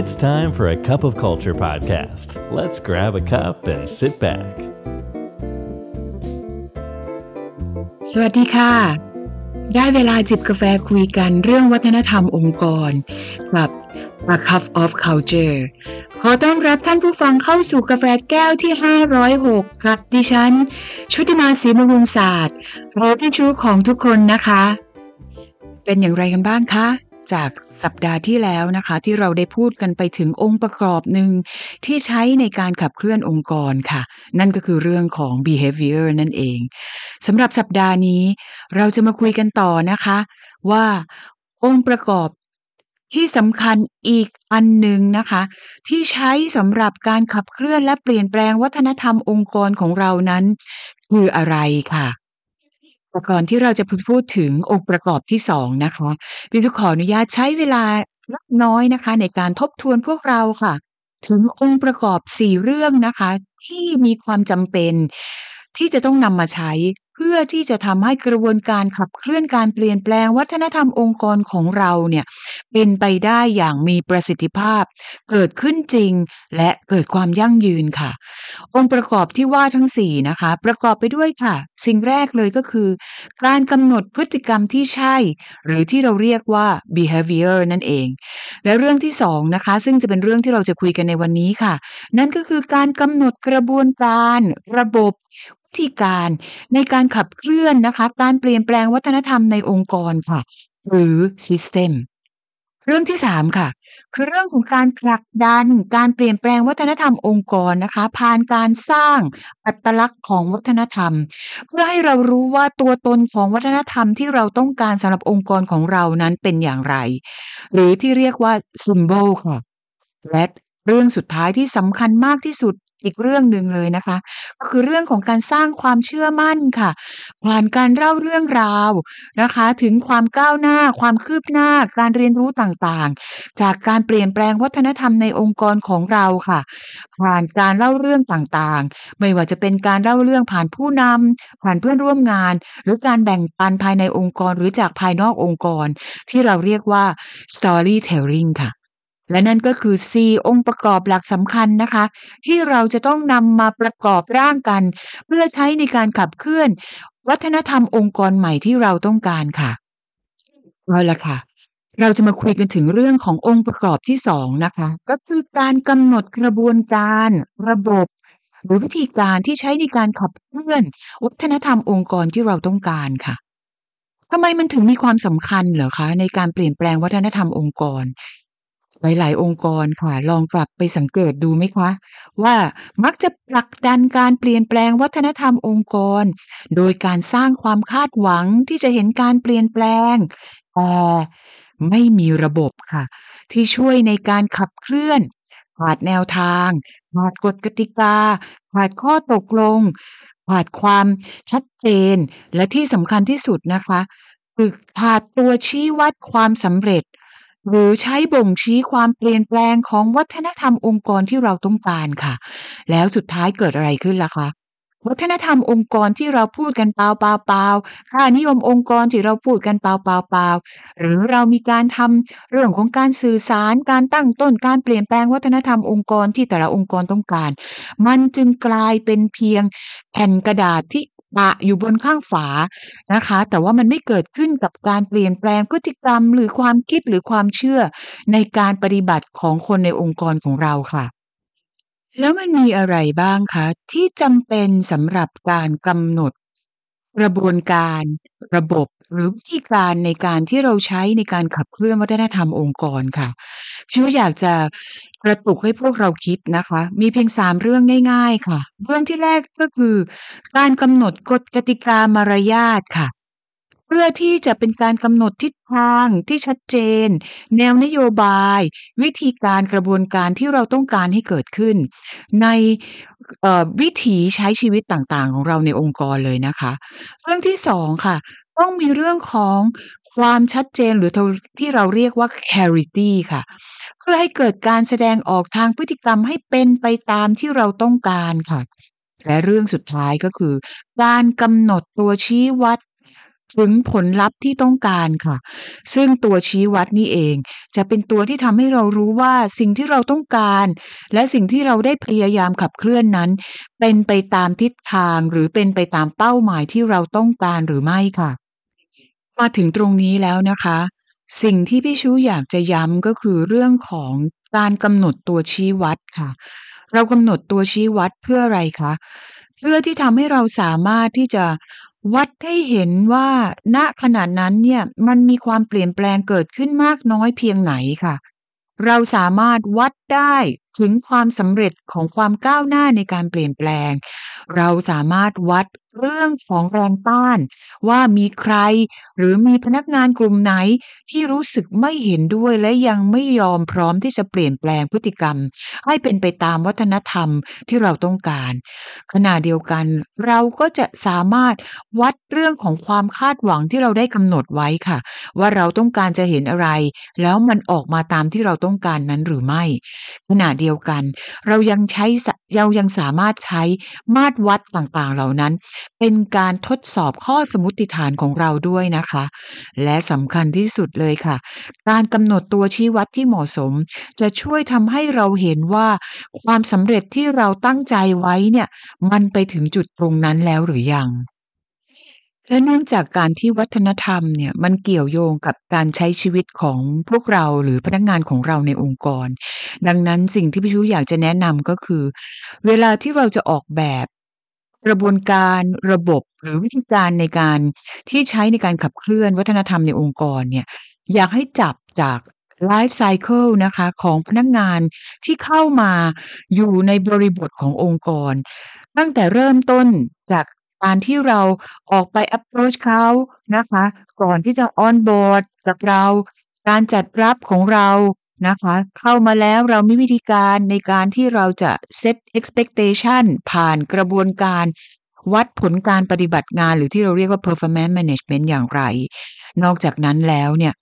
It's time for a cup of culture podcast. Let's grab a cup and sit back. สวัสดีค่ะ ได้เวลาจิบกาแฟคุยกันเรื่องวัฒนธรรมองค์กรกับ A Cup of Culture ขอต้อนรับท่านผู้ฟังเข้าสู่กาแฟแก้วที่ 506 ครับดิฉัน ชุติมาศรีมรุงศาสตร์โรพี่ชูของทุกคนนะคะ เป็นอย่างไรกันบ้างคะ จากสัปดาห์ที่แล้วนะคะ ที่เราได้พูดกันไปถึงองค์ประกอบหนึ่งที่ใช้ในการขับเคลื่อนองค์กรค่ะ นั่นก็คือเรื่องของ behavior นั่นเองสำหรับสัปดาห์นี้ เราจะมาคุยกันต่อนะคะ ว่าองค์ประกอบที่สำคัญอีกอันหนึ่งนะคะ ที่ใช้สำหรับการขับเคลื่อนและเปลี่ยนแปลงวัฒนธรรมองค์กรของเรานั้น คืออะไรค่ะ ก่อนที่เราจะพูดถึงองค์ประกอบที่สองนะคะพี่ทุกขออนุญาตใช้เวลาเล็กน้อยนะคะ ในการทบทวนพวกเราค่ะ ถึงองค์ประกอบสี่เรื่องนะคะ ที่มีความจำเป็นที่จะต้องนำมาใช้ เพื่อที่จะทำให้กระบวนการขับเคลื่อนการเปลี่ยนแปลงวัฒนธรรมองค์กรของเราเนี่ยเป็นไปได้อย่างมีประสิทธิภาพ เกิดขึ้นจริง และเกิดความยั่งยืนค่ะ องค์ประกอบที่ว่าทั้งสี่นะคะ ประกอบไปด้วยค่ะ สิ่งแรกเลยก็คือ การกำหนดพฤติกรรมที่ใช่ หรือที่เราเรียกว่า behavior นั่นเอง และเรื่องที่สองนะคะซึ่งจะเป็นเรื่องที่เราจะคุยกันในวันนี้ค่ะ นั่นก็คือการกำหนดกระบวนการระบบ ธีการในการขับเคลื่อนนะคะ การเปลี่ยนแปลงวัฒนธรรมในองค์กรค่ะ หรือ system เรื่องที่สามค่ะ คือเรื่องของการผลักดันการเปลี่ยนแปลงวัฒนธรรมองค์กรนะคะ ผ่านการสร้างอัตลักษณ์ของวัฒนธรรม เพื่อให้เรารู้ว่าตัวตนของวัฒนธรรมที่เราต้องการสำหรับองค์กรของเรานั้นเป็นอย่างไร หรือที่เรียกว่า symbol ค่ะและเรื่องสุดท้ายที่สำคัญมากที่สุด อีกเรื่องหนึ่งเลยนะคะ ก็คือเรื่องของการสร้างความเชื่อมั่นค่ะ ผ่านการเล่าเรื่องราวนะคะ ถึงความก้าวหน้า ความคืบหน้า การเรียนรู้ต่างๆ จากการเปลี่ยนแปลงวัฒนธรรมในองค์กรของเราค่ะ ผ่านการเล่าเรื่องต่างๆ ไม่ว่าจะเป็นการเล่าเรื่องผ่านผู้นำผ่านเพื่อนร่วมงาน หรือการแบ่งปันภายในองค์กรหรือจากภายนอกองค์กร ที่เราเรียกว่า storytelling ค่ะ และนั่นก็คือ4องค์ประกอบหลักสำคัญนะคะ ที่เราจะต้องนำมาประกอบร่างกัน เพื่อใช้ในการขับเคลื่อน วัฒนธรรมองค์กรใหม่ที่เราต้องการค่ะเอาละค่ะ เราจะมาคุยกันถึงเรื่องขององค์ประกอบที่สองนะคะ ก็คือการกำหนดกระบวนการ ระบบหรือวิธีการที่ใช้ในการขับเคลื่อน วัฒนธรรมองค์กรที่เราต้องการค่ะทำไมมันถึงมีความสำคัญเหรอคะ ในการเปลี่ยนแปลงวัฒนธรรมองค์กร หลาย ๆ องค์กรค่ะ ลองกลับไปสังเกตดูไหมคะ ว่ามักจะผลักดันการเปลี่ยนแปลงวัฒนธรรมองค์กร โดยการสร้างความคาดหวังที่จะเห็นการเปลี่ยนแปลงแต่ไม่มีระบบค่ะ ที่ช่วยในการขับเคลื่อนขาดแนวทางขาดกฎกติกาขาดข้อตกลงขาดความชัดเจน และที่สำคัญที่สุดนะคะคือขาดตัวชี้วัดความสำเร็จ หรือใช้บ่งชี้ความเปลี่ยนแปลงของวัฒนธรรมองค์กรที่เราต้องการค่ะ แล้วสุดท้ายเกิดอะไรขึ้นล่ะคะวัฒนธรรมองค์กรที่เราพูดกันเปล่าเปล่าเปล่าค่านิยมองค์กรที่เราพูดกันเปล่าเปล่าเปล่าหรือเรามีการทำเรื่องของการสื่อสารการตั้งต้นการเปลี่ยนแปลงวัฒนธรรมองค์กรที่แต่ละองค์กรต้องการ มันจึงกลายเป็นเพียงแผ่นกระดาษที่ ปะอยู่บนข้างฝานะคะ แต่ว่ามันไม่เกิดขึ้นกับการเปลี่ยนแปลงพฤติกรรม หรือความคิดหรือความเชื่อในการปฏิบัติของคนในองค์กรของเราค่ะ แล้วมันมีอะไรบ้างคะ ที่จำเป็นสำหรับการกำหนดกระบวนการ ระบบหรือวิธีการในการที่เราใช้ในการขับเคลื่อนวัฒนธรรมองค์กรค่ะ พี่อยากจะกระตุกให้พวกเราคิดนะคะ มีเพียงสามเรื่องง่าย ๆ ค่ะ เรื่องที่แรกก็คือ การกำหนดกฎกติกามารยาทค่ะ เพื่อที่จะเป็นการกำหนดทิศทางที่ชัดเจน แนวนโยบาย วิธีการกระบวนการที่เราต้องการให้เกิดขึ้น ในวิถีใช้ชีวิตต่างๆ ของเราในองค์กรเลยนะคะ เรื่องที่สองค่ะ ต้องมีเรื่องของความชัดเจนหรือที่เราเรียกว่า clarity ค่ะ เพื่อให้เกิดการแสดงออกทางพฤติกรรมให้เป็นไปตามที่เราต้องการค่ะ และเรื่องสุดท้ายก็คือ การกำหนดตัวชี้วัดถึงผลลัพธ์ที่ต้องการค่ะ ซึ่งตัวชี้วัดนี่เอง จะเป็นตัวที่ทำให้เรารู้ว่าสิ่งที่เราต้องการ และสิ่งที่เราได้พยายามขับเคลื่อนนั้น เป็นไปตามทิศทางหรือเป็นไปตามเป้าหมายที่เราต้องการหรือไม่ค่ะ มาถึงตรงนี้แล้วนะคะ สิ่งที่พี่ชูอยากจะย้ำก็คือเรื่องของการกำหนดตัวชี้วัดค่ะ เรากำหนดตัวชี้วัดเพื่ออะไรคะเพื่อที่ทำให้เราสามารถที่จะวัดให้เห็นว่าณขณะนั้นเนี่ยมันมีความเปลี่ยนแปลงเกิดขึ้นมากน้อยเพียงไหนค่ะ เราสามารถวัดได้ถึงความสำเร็จของความก้าวหน้าในการเปลี่ยนแปลง เราสามารถวัด เรื่องของแรงต้าน ว่ามีใคร หรือมีพนักงานกลุ่มไหนที่รู้สึกไม่เห็นด้วยและยังไม่ยอมพร้อมที่จะเปลี่ยนแปลงพฤติกรรม ให้เป็นไปตามวัฒนธรรมที่เราต้องการ ขณะเดียวกัน เราก็จะสามารถวัดเรื่องของความคาดหวังที่เราได้กำหนดไว้ค่ะ ว่าเราต้องการจะเห็นอะไร แล้วมันออกมาตามที่เราต้องการนั้นหรือไม่ ขณะเดียวกัน เรายังใช้เรายังสามารถใช้มาตรวัดต่างๆเหล่านั้นเป็นการทดสอบข้อสมมติฐานของเราด้วยนะคะ และสำคัญที่สุดเลยค่ะ การกำหนดตัวชี้วัดที่เหมาะสม จะช่วยทำให้เราเห็นว่า ความสำเร็จที่เราตั้งใจไว้เนี่ย มันไปถึงจุดตรงนั้นแล้วหรือยังและเนื่องจากการที่วัฒนธรรมเนี่ยมันเกี่ยวโยงกับการใช้ชีวิตของพวกเราหรือพนักงานของเราในองค์กร ดังนั้นสิ่งที่พี่ชูอยากจะแนะนำก็คือ เวลาที่เราจะออกแบบ กระบวนการระบบหรือวิธีการในการที่ใช้ในการขับเคลื่อนวัฒนธรรมในองค์กรเนี่ยอยากให้จับจากไลฟ์ไซเคิลนะคะของพนักงานที่เข้ามาอยู่ในบริบทขององค์กร ตั้งแต่เริ่มต้นจากการที่เราออกไป approach เขานะคะ ก่อนที่จะ on board กับเรา การจัดรับของเรา นะคะ เข้ามาแล้วเรามีวิธีการในการที่เราจะ set expectation ผ่านกระบวนการวัดผลการปฏิบัติงานหรือที่เราเรียกว่า performance management อย่างไร นอกจากนั้นแล้วเนี่ย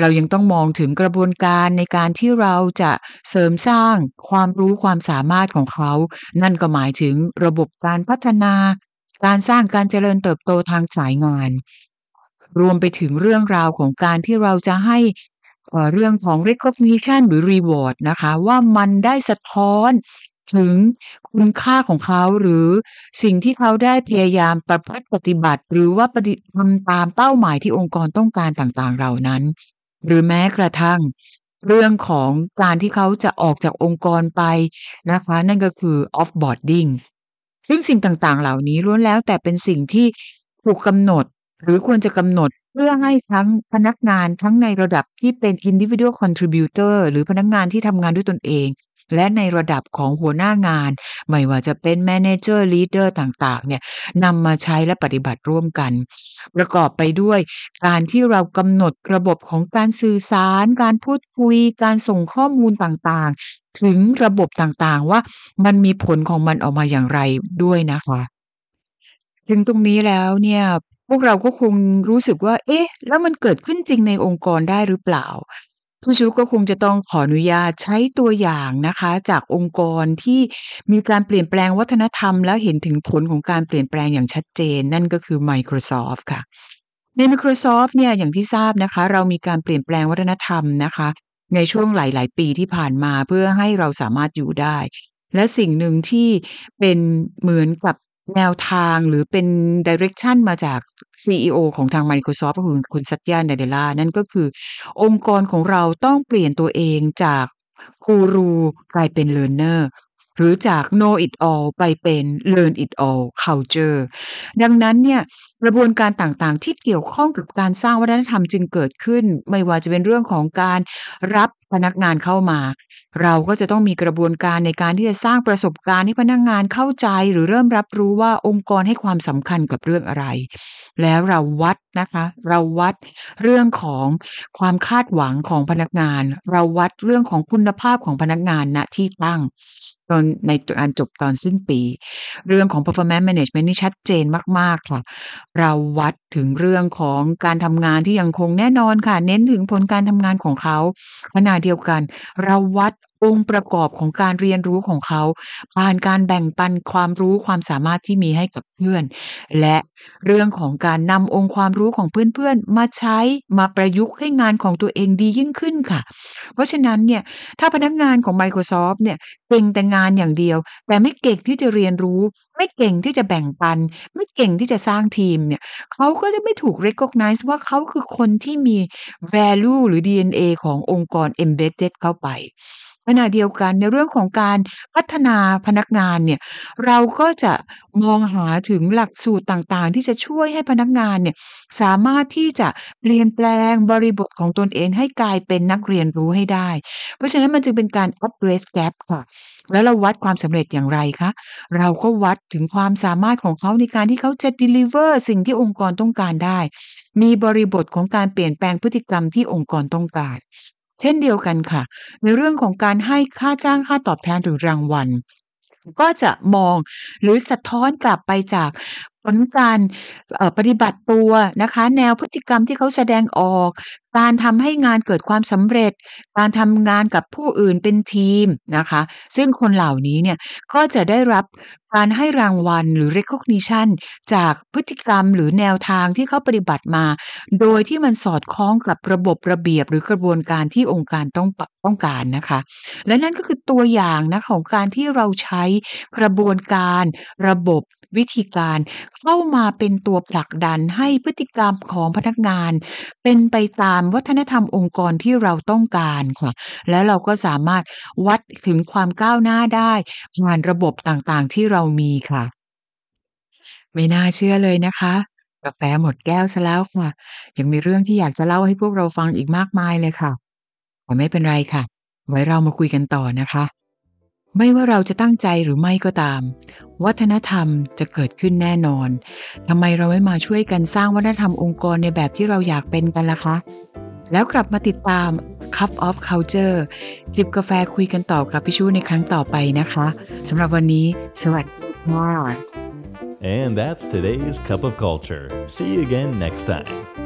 เรายังต้องมองถึงกระบวนการในการที่เราจะเสริมสร้างความรู้ความสามารถของเขา นั่นก็หมายถึงระบบการพัฒนา การสร้างการเจริญเติบโตทางสายงาน รวมไปถึงเรื่องราวของการที่เราจะให้ เรื่องของ recognition หรือ reward นะคะ ว่ามันได้สะท้อนถึงคุณค่าของเขาหรือสิ่งที่เขาได้พยายามประพฤติปฏิบัติ หรือว่าปฏิทำตามเป้าหมายที่องค์กรต้องการต่างๆ เหล่านั้น หรือแม้กระทั่งเรื่องของการที่เขาจะออกจากองค์กรไปนะคะ นั่นก็คือ offboarding ซึ่งสิ่งต่างๆ เหล่านี้ล้วนแล้วแต่เป็นสิ่งที่ถูกกำหนด หรือควรจะกำหนด เพื่อให้ทั้งพนักงานทั้งในระดับที่เป็น individual contributor หรือพนักงานที่ทำงานด้วยตนเอง และในระดับของหัวหน้างาน ไม่ว่าจะเป็น manager leader ต่างๆ เนี่ยนำมาใช้และปฏิบัติร่วมกัน ประกอบไปด้วยการที่เรากำหนดระบบของการสื่อสาร การพูดคุย การส่งข้อมูลต่างๆ ถึงระบบต่างๆ ว่ามันมีผลของมันออกมาอย่างไรด้วยนะคะถึงตรงนี้แล้วเนี่ย พวกเราก็คงรู้สึกว่า เอ๊ะ แล้วมันเกิดขึ้นจริงในองค์กรได้หรือเปล่า ผู้ชูก็คงจะต้องขออนุญาตใช้ตัวอย่างนะคะ จากองค์กรที่มีการเปลี่ยนแปลงวัฒนธรรม และเห็นถึงผลของการเปลี่ยนแปลงอย่างชัดเจน นั่นก็คือ Microsoft ค่ะ ใน Microsoft เนี่ยอย่างที่ทราบนะคะ เรามีการเปลี่ยนแปลงวัฒนธรรมนะคะ ในช่วงหลาย ๆ ปีที่ผ่านมาเพื่อให้เราสามารถอยู่ได้และสิ่งหนึ่งที่เป็นเหมือนกับ แนวทางหรือเป็น direction มาจาก CEO ของทาง Microsoft ก็คือคุณสัตยานาเดลานั่นก็คือ องค์กรของเราต้องเปลี่ยนตัวเองจากกูรูกลายเป็นเรียนเนอร์ หรือจาก know it all ไปเป็น learn it all culture ดังนั้นเนี่ยกระบวนการต่างๆ ที่เกี่ยวข้องกับการสร้างวัฒนธรรมจึงเกิดขึ้น ไม่ว่าจะเป็นเรื่องของการรับพนักงานเข้ามา เราก็จะต้องมีกระบวนการในการที่จะสร้างประสบการณ์ให้พนักงานเข้าใจ หรือเริ่มรับรู้ว่าองค์กรให้ความสำคัญกับเรื่องอะไร แล้วเราวัดนะคะ เราวัดเรื่องของความคาดหวังของพนักงาน เราวัดเรื่องของคุณภาพของพนักงานณที่ตั้ง ตอนในอันจบตอนสิ้นปี เรื่องของ performance management นี่ชัดเจนมาก ๆ ค่ะ เราวัดถึงเรื่องของการทำงานที่ยังคงแน่นอนค่ะ เน้นถึงผลการทำงานของเขาขณะเดียวกัน เราวัด องค์ประกอบของการเรียนรู้ของเขา ผ่านการแบ่งปันความรู้ความสามารถที่มีให้กับเพื่อน และเรื่องของการนำองค์ความรู้ของเพื่อนๆ มาใช้มาประยุกต์ให้งานของตัวเองดียิ่งขึ้นค่ะ เพราะฉะนั้นเนี่ยถ้าพนักงานของ Microsoft เนี่ยเก่งแต่งานอย่างเดียว แต่ไม่เก่งที่จะเรียนรู้ ไม่เก่งที่จะแบ่งปัน ไม่เก่งที่จะสร้างทีมเนี่ยเขาก็จะไม่ถูก recognize ว่าเขาคือคนที่มี value หรือ DNA ขององค์กร embedded เข้าไป ขณะเดียวกันในเรื่องของการพัฒนาพนักงานเนี่ยเราก็จะมองหาถึงหลักสูตรต่างๆ ที่จะช่วยให้พนักงานเนี่ยสามารถที่จะเปลี่ยนแปลงบริบทของตนเองให้กลายเป็นนักเรียนรู้ให้ได้ เพราะฉะนั้นมันจึงเป็นการ address gap ค่ะ แล้วเราวัดความสำเร็จอย่างไรคะ เราก็วัดถึงความสามารถของเขาในการที่เขาจะ deliver สิ่งที่องค์กรต้องการได้ มีบริบทของการเปลี่ยนแปลงพฤติกรรมที่องค์กรต้องการ เช่นเดียวกันค่ะ ในเรื่องของการให้ค่าจ้างค่าตอบแทนหรือรางวัล ก็จะมองหรือสะท้อนกลับไปจาก ผลการ เอ่อ ปฏิบัติตัวนะคะ แนวพฤติกรรมที่เขาแสดงออก การทำให้งานเกิดความสำเร็จ การทำงานกับผู้อื่นเป็นทีมนะคะ ซึ่งคนเหล่านี้เนี่ยก็จะได้รับการให้รางวัลหรือ recognition จากพฤติกรรมหรือแนวทางที่เขาปฏิบัติมา โดยที่มันสอดคล้องกับระบบระเบียบหรือกระบวนการที่องค์การต้องต้องการนะคะ และนั่นก็คือตัวอย่างนะของการที่เราใช้กระบวนการระบบ วิธีการเข้ามาเป็นตัวผลักดันให้พฤติกรรมของพนักงาน เป็นไปตามวัฒนธรรมองค์กรที่เราต้องการค่ะแล้วเราก็สามารถวัดถึงความก้าวหน้าได้ผ่านระบบต่างๆที่เรามีค่ะ ไม่น่าเชื่อเลยนะคะกาแฟหมดแก้วซะแล้วค่ะ ยังมีเรื่องที่อยากจะเล่าให้พวกเราฟังอีกมากมายเลยค่ะแต่ไม่เป็นไรค่ะ ไว้เรามาคุยกันต่อนะคะ ไม่ว่าเราจะตั้งใจหรือไม่ก็ตาม วัฒนธรรมจะเกิดขึ้นแน่นอนทำไมเราไม่มาช่วยกันสร้างวัฒนธรรมองค์กรในแบบที่เราอยากเป็นกันล่ะคะ แล้วกลับมาติดตาม Cup of Culture จิบกาแฟคุยกันต่อกับพี่ชูในครั้งต่อไปนะคะสำหรับวันนี้ สวัสดีค่ะ And that's today's Cup of Culture. See you again next time.